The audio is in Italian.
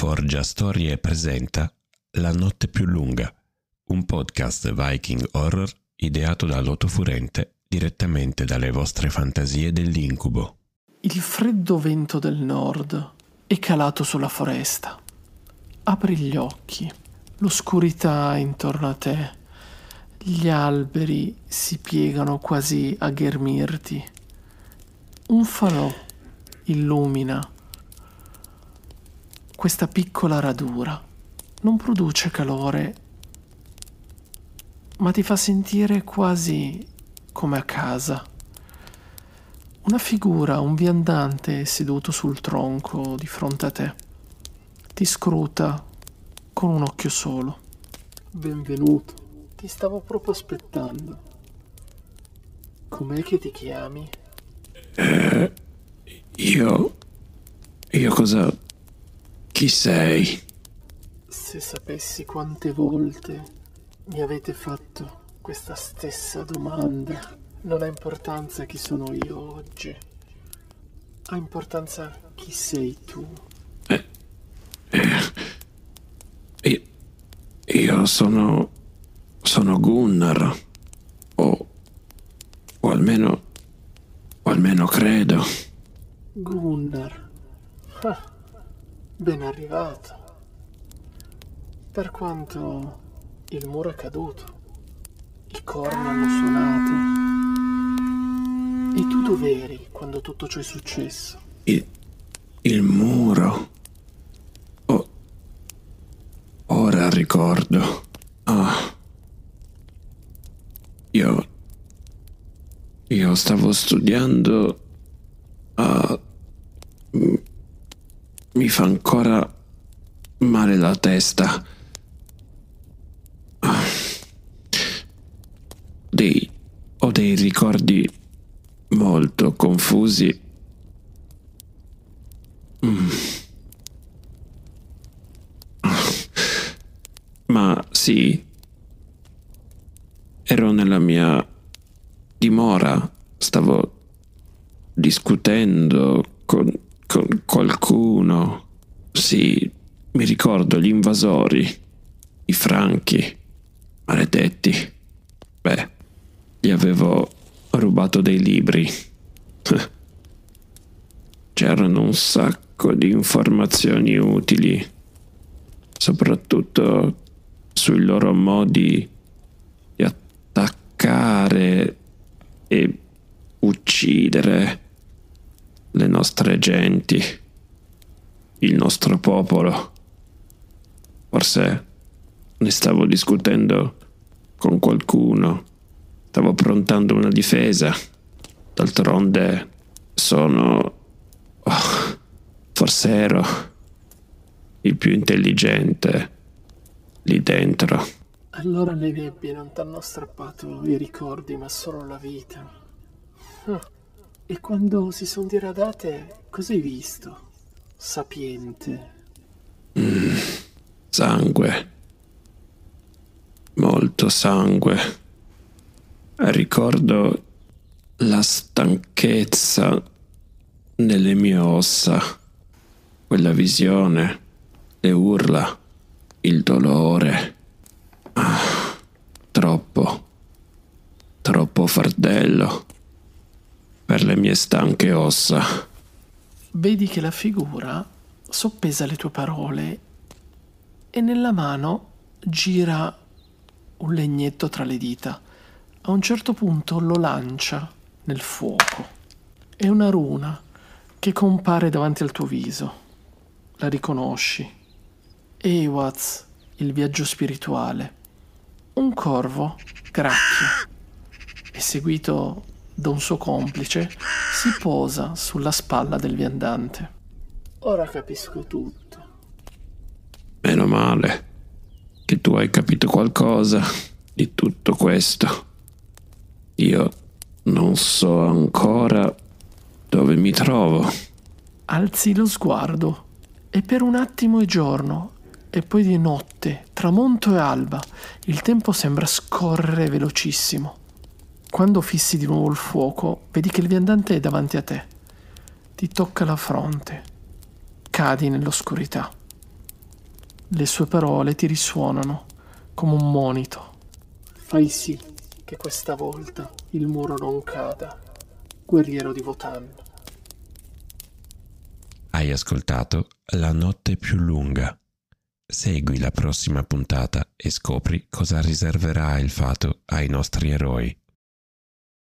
Forgia Storie presenta La notte più lunga, un podcast Viking horror ideato da Loto Furente direttamente dalle vostre fantasie dell'incubo. Il freddo vento del nord è calato sulla foresta. Apri gli occhi, l'oscurità intorno a te. Gli alberi si piegano quasi a ghermirti. Un falò illumina questa piccola radura. Non produce calore, ma ti fa sentire quasi come a casa. Una figura, un viandante seduto sul tronco di fronte a te. Ti scruta con un occhio solo. Benvenuto. Ti stavo proprio aspettando. Com'è che ti chiami? Eh, io... Io cosa... Chi sei? Se sapessi quante volte mi avete fatto questa stessa domanda, non ha importanza chi sono io oggi. Ha importanza chi sei tu. Eh, eh, io, io sono... sono Gunnar. O... o almeno... o almeno credo. Gunnar. Ah. Ben arrivato. Per quanto il muro è caduto, i corni hanno suonato. E tu dov'eri quando tutto ciò è successo? Il, il muro. Oh, ora ricordo. Ah. Io. Io stavo studiando a. Uh, mi fa ancora male la testa. Dei, ho dei ricordi molto confusi. Mm. Ma sì, ero nella mia dimora, stavo discutendo con con qualcuno. Sì, mi ricordo gli invasori, i franchi, maledetti. Beh, gli avevo rubato dei libri. C'erano un sacco di informazioni utili, soprattutto sui loro modi di attaccare e uccidere le nostre genti, il nostro popolo. Forse ne stavo discutendo con qualcuno, stavo prontando una difesa. D'altronde sono... Oh, forse ero il più intelligente lì dentro. Allora le nebbie non ti hanno strappato i ricordi, ma solo la vita. E quando si sono diradate, cosa hai visto? Sapiente. Mm, sangue. Molto sangue. Ricordo la stanchezza nelle mie ossa, quella visione, le urla, il dolore. Ah, troppo, troppo fardello per le mie stanche ossa. Vedi che la figura soppesa le tue parole e nella mano gira un legnetto tra le dita. A un certo punto lo lancia nel fuoco. È una runa che compare davanti al tuo viso. La riconosci. Ewaz, il viaggio spirituale. Un corvo, gracchio, è seguito da un suo complice, si posa sulla spalla del viandante. Ora capisco tutto. Meno male che tu hai capito qualcosa di tutto questo. Io non so ancora dove mi trovo. Alzi lo sguardo e per un attimo è giorno e poi di notte, tramonto e alba. Il tempo sembra scorrere velocissimo. Quando fissi di nuovo il fuoco, vedi che il viandante è davanti a te. Ti tocca la fronte. Cadi nell'oscurità. Le sue parole ti risuonano come un monito. Fai sì che questa volta il muro non cada, guerriero di Votan. Hai ascoltato La notte più lunga. Segui la prossima puntata e scopri cosa riserverà il fato ai nostri eroi.